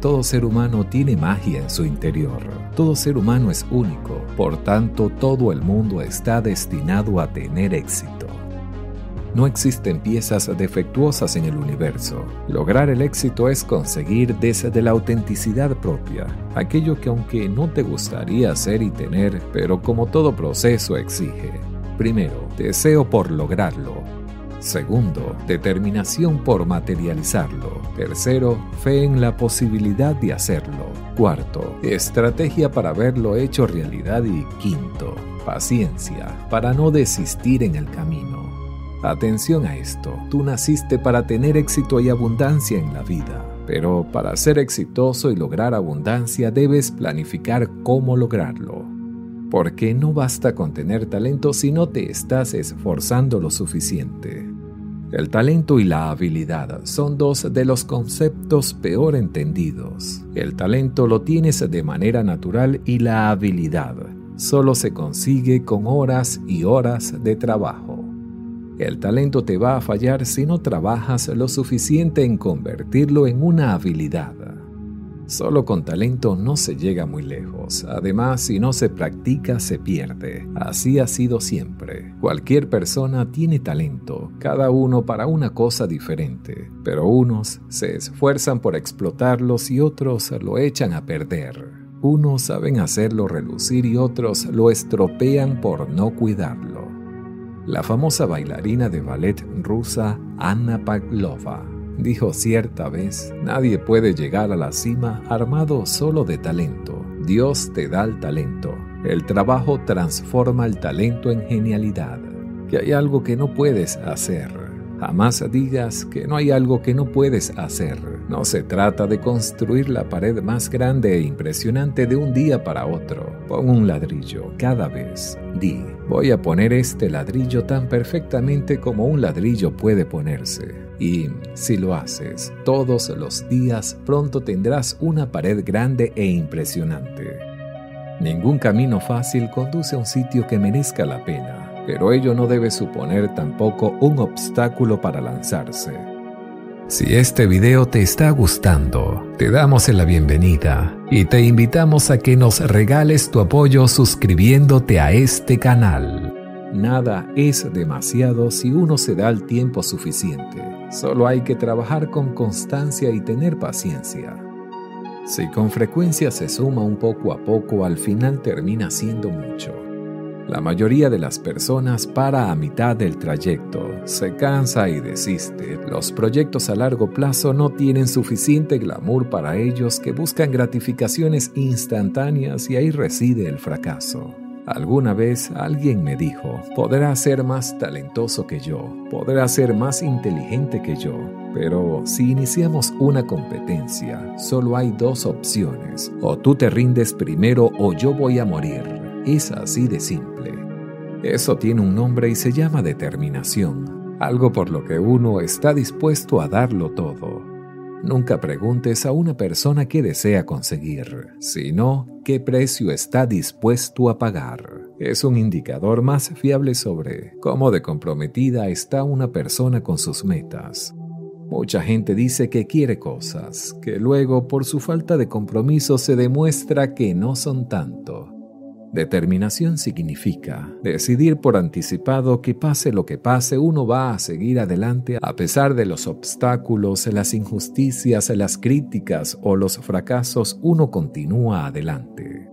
todo ser humano tiene magia en su interior. Todo ser humano es único, por tanto todo el mundo está destinado a tener éxito. No existen piezas defectuosas en el universo. Lograr el éxito es conseguir desde la autenticidad propia, aquello que aunque no te gustaría hacer y tener, pero como todo proceso exige. Primero, deseo por lograrlo. Segundo, determinación por materializarlo. Tercero, fe en la posibilidad de hacerlo. Cuarto, estrategia para verlo hecho realidad. Y quinto, paciencia para no desistir en el camino. Atención a esto, tú naciste para tener éxito y abundancia en la vida, pero para ser exitoso y lograr abundancia debes planificar cómo lograrlo. Porque no basta con tener talento si no te estás esforzando lo suficiente. El talento y la habilidad son dos de los conceptos peor entendidos. El talento lo tienes de manera natural y la habilidad solo se consigue con horas y horas de trabajo. El talento te va a fallar si no trabajas lo suficiente en convertirlo en una habilidad. Solo con talento no se llega muy lejos. Además, si no se practica, se pierde. Así ha sido siempre. Cualquier persona tiene talento, cada uno para una cosa diferente, pero unos se esfuerzan por explotarlos y otros lo echan a perder. Unos saben hacerlo relucir y otros lo estropean por no cuidarlo la famosa bailarina de ballet rusa Anna Pavlova dijo cierta vez, nadie puede llegar a la cima armado solo de talento. Dios te da el talento. El trabajo transforma el talento en genialidad. Que hay algo que no puedes hacer. Jamás digas que no hay algo que no puedes hacer. No se trata de construir la pared más grande e impresionante de un día para otro. Pon un ladrillo cada vez. Di, voy a poner este ladrillo tan perfectamente como un ladrillo puede ponerse. Y si lo haces todos los días, pronto tendrás una pared grande e impresionante. Ningún camino fácil conduce a un sitio que merezca la pena pero ello no debe suponer tampoco un obstáculo para lanzarse. Si este video te está gustando, te damos la bienvenida y te invitamos a que nos regales tu apoyo suscribiéndote a este canal. Nada es demasiado si uno se da el tiempo suficiente. Solo hay que trabajar con constancia y tener paciencia. Si con frecuencia se suma un poco a poco, al final termina siendo mucho. La mayoría de las personas para a mitad del trayecto, se cansa y desiste. Los proyectos a largo plazo no tienen suficiente glamour para ellos que buscan gratificaciones instantáneas y ahí reside el fracaso. Alguna vez alguien me dijo, podrá ser más talentoso que yo, podrá ser más inteligente que yo, pero si iniciamos una competencia, solo hay dos opciones, o tú te rindes primero o yo voy a morir. Es así de simple. Eso tiene un nombre y se llama determinación, algo por lo que uno está dispuesto a darlo todo. Nunca preguntes a una persona qué desea conseguir, sino qué precio está dispuesto a pagar. Es un indicador más fiable sobre cómo de comprometida está una persona con sus metas. Mucha gente dice que quiere cosas, que luego por su falta de compromiso se demuestra que no son tanto. Determinación significa decidir por anticipado que pase lo que pase, uno va a seguir adelante a pesar de los obstáculos, las injusticias, las críticas o los fracasos, uno continúa adelante.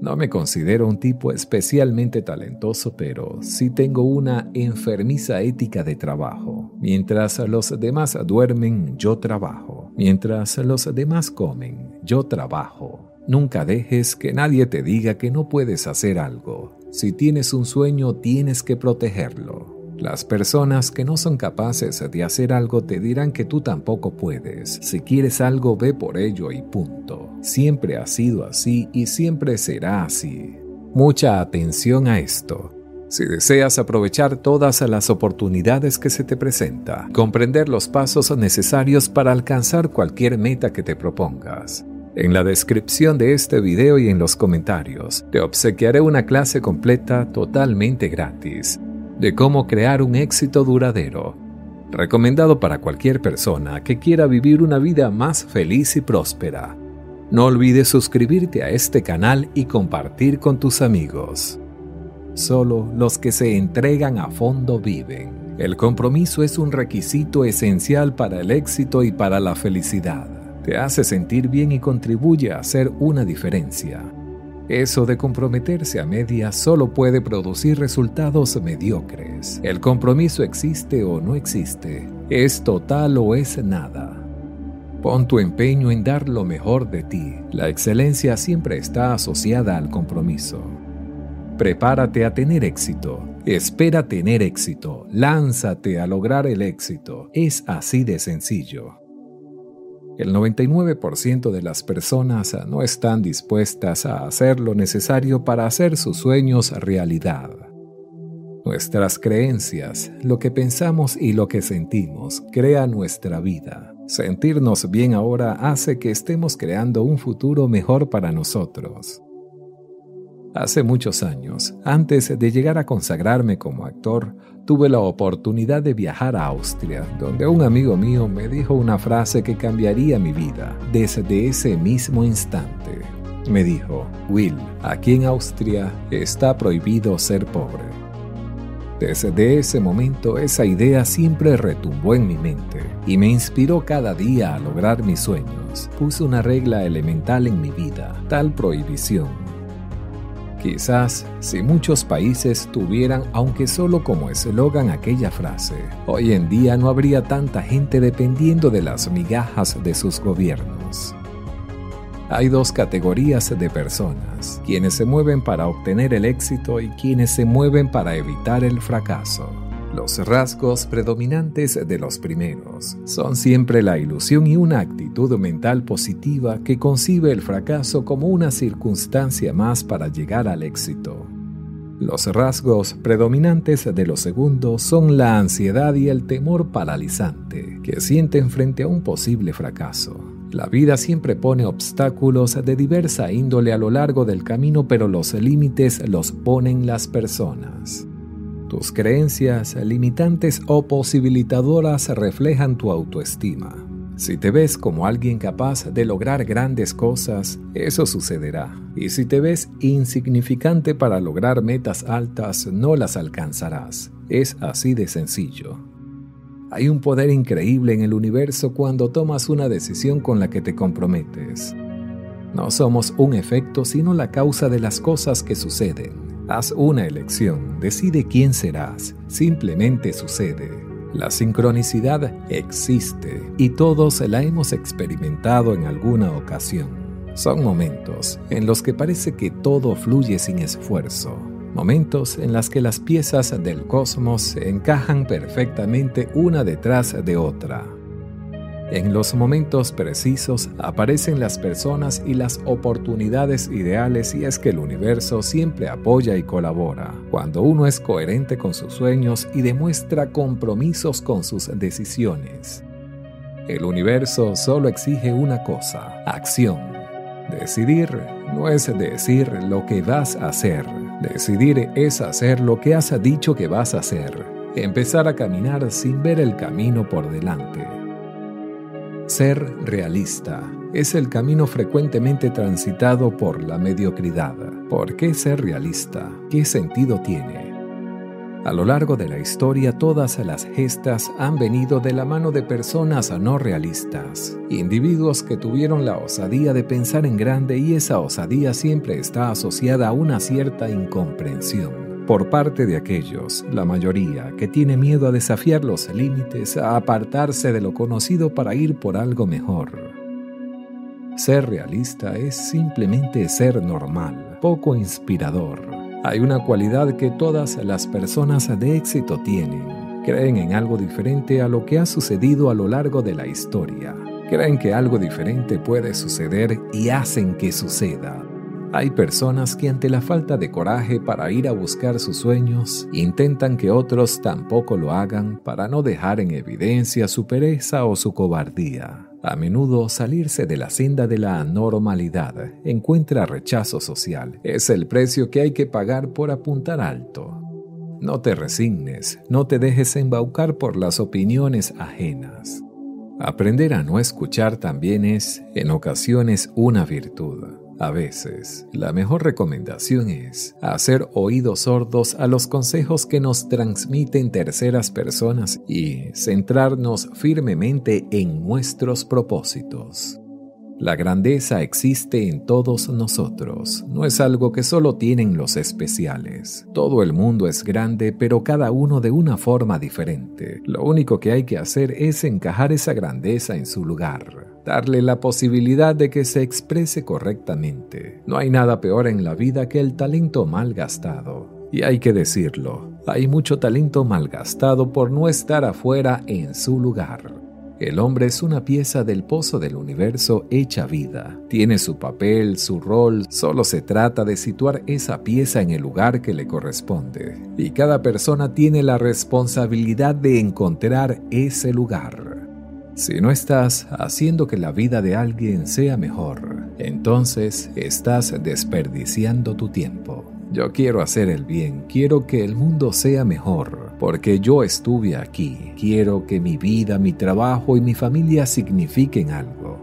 No me considero un tipo especialmente talentoso, pero sí tengo una enfermiza ética de trabajo. Mientras los demás duermen, yo trabajo. Mientras los demás comen, yo trabajo. Nunca dejes que nadie te diga que no puedes hacer algo. Si tienes un sueño, tienes que protegerlo. Las personas que no son capaces de hacer algo te dirán que tú tampoco puedes. Si quieres algo, ve por ello y punto. Siempre ha sido así y siempre será así. Mucha atención a esto. Si deseas aprovechar todas las oportunidades que se te presenta, comprender los pasos necesarios para alcanzar cualquier meta que te propongas, en la descripción de este video y en los comentarios te obsequiaré una clase completa totalmente gratis de cómo crear un éxito duradero, recomendado para cualquier persona que quiera vivir una vida más feliz y próspera. No olvides suscribirte a este canal y compartir con tus amigos. Solo los que se entregan a fondo viven. El compromiso es un requisito esencial para el éxito y para la felicidad. Te hace sentir bien y contribuye a hacer una diferencia. Eso de comprometerse a medias solo puede producir resultados mediocres. El compromiso existe o no existe, es total o es nada. Pon tu empeño en dar lo mejor de ti. La excelencia siempre está asociada al compromiso. Prepárate a tener éxito. Espera tener éxito. Lánzate a lograr el éxito. Es así de sencillo. El 99% de las personas no están dispuestas a hacer lo necesario para hacer sus sueños realidad. Nuestras creencias, lo que pensamos y lo que sentimos, crea nuestra vida. Sentirnos bien ahora hace que estemos creando un futuro mejor para nosotros. Hace muchos años, antes de llegar a consagrarme como actor, tuve la oportunidad de viajar a Austria, donde un amigo mío me dijo una frase que cambiaría mi vida desde ese mismo instante. Me dijo, Will, aquí en Austria está prohibido ser pobre. Desde ese momento esa idea siempre retumbó en mi mente y me inspiró cada día a lograr mis sueños. Puse una regla elemental en mi vida, tal prohibición Quizás si muchos países tuvieran, aunque solo como eslogan, aquella frase, hoy en día no habría tanta gente dependiendo de las migajas de sus gobiernos. Hay dos categorías de personas, quienes se mueven para obtener el éxito y quienes se mueven para evitar el fracaso. Los rasgos predominantes de los primeros son siempre la ilusión y una actitud mental positiva que concibe el fracaso como una circunstancia más para llegar al éxito. Los rasgos predominantes de los segundos son la ansiedad y el temor paralizante que sienten frente a un posible fracaso. La vida siempre pone obstáculos de diversa índole a lo largo del camino, pero los límites los ponen las personas. Tus creencias limitantes o posibilitadoras reflejan tu autoestima. Si te ves como alguien capaz de lograr grandes cosas, eso sucederá. Y si te ves insignificante para lograr metas altas, no las alcanzarás. Es así de sencillo. Hay un poder increíble en el universo cuando tomas una decisión con la que te comprometes. No somos un efecto, sino la causa de las cosas que suceden. Haz una elección, decide quién serás, simplemente sucede. La sincronicidad existe y todos la hemos experimentado en alguna ocasión. Son momentos en los que parece que todo fluye sin esfuerzo, momentos en los que las piezas del cosmos se encajan perfectamente una detrás de otra. En los momentos precisos aparecen las personas y las oportunidades ideales y es que el universo siempre apoya y colabora cuando uno es coherente con sus sueños y demuestra compromisos con sus decisiones. El universo solo exige una cosa, acción. Decidir no es decir lo que vas a hacer. Decidir es hacer lo que has dicho que vas a hacer. Empezar a caminar sin ver el camino por delante. Ser realista es el camino frecuentemente transitado por la mediocridad. ¿Por qué ser realista? ¿Qué sentido tiene? A lo largo de la historia todas las gestas han venido de la mano de personas no realistas, individuos que tuvieron la osadía de pensar en grande y esa osadía siempre está asociada a una cierta incomprensión por parte de aquellos, la mayoría, que tiene miedo a desafiar los límites, a apartarse de lo conocido para ir por algo mejor. Ser realista es simplemente ser normal, poco inspirador. Hay una cualidad que todas las personas de éxito tienen. Creen en algo diferente a lo que ha sucedido a lo largo de la historia. Creen que algo diferente puede suceder y hacen que suceda hay personas que ante la falta de coraje para ir a buscar sus sueños, intentan que otros tampoco lo hagan para no dejar en evidencia su pereza o su cobardía. A menudo salirse de la senda de la anormalidad encuentra rechazo social. Es el precio que hay que pagar por apuntar alto. No te resignes, no te dejes embaucar por las opiniones ajenas. Aprender a no escuchar también es, en ocasiones, una virtud. A veces, la mejor recomendación es hacer oídos sordos a los consejos que nos transmiten terceras personas y centrarnos firmemente en nuestros propósitos. La grandeza existe en todos nosotros, no es algo que solo tienen los especiales. Todo el mundo es grande, pero cada uno de una forma diferente. Lo único que hay que hacer es encajar esa grandeza en su lugar, darle la posibilidad de que se exprese correctamente. No hay nada peor en la vida que el talento mal gastado. Y hay que decirlo, hay mucho talento mal gastado por no estar afuera en su lugar. El hombre es una pieza del pozo del universo hecha vida. Tiene su papel, su rol, solo se trata de situar esa pieza en el lugar que le corresponde. Y cada persona tiene la responsabilidad de encontrar ese lugar. Si no estás haciendo que la vida de alguien sea mejor, entonces estás desperdiciando tu tiempo. Yo quiero hacer el bien, quiero que el mundo sea mejor, porque yo estuve aquí. Quiero que mi vida, mi trabajo y mi familia signifiquen algo.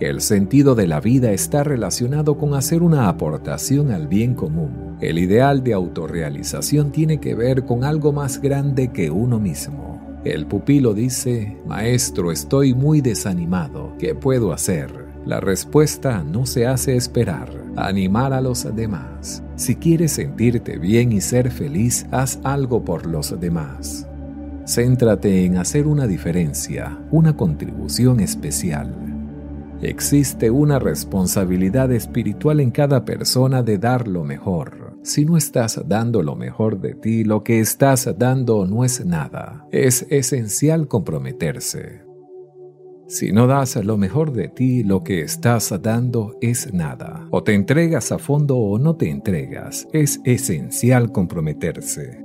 El sentido de la vida está relacionado con hacer una aportación al bien común. El ideal de autorrealización tiene que ver con algo más grande que uno mismo. El pupilo dice, Maestro, estoy muy desanimado. ¿Qué puedo hacer? La respuesta no se hace esperar animar a los demás. Si quieres sentirte bien y ser feliz, haz algo por los demás. Céntrate en hacer una diferencia, una contribución especial. Existe una responsabilidad espiritual en cada persona de dar lo mejor. Si no estás dando lo mejor de ti, lo que estás dando no es nada. Es esencial comprometerse. Si no das lo mejor de ti, lo que estás dando es nada. O te entregas a fondo o no te entregas. Es esencial comprometerse.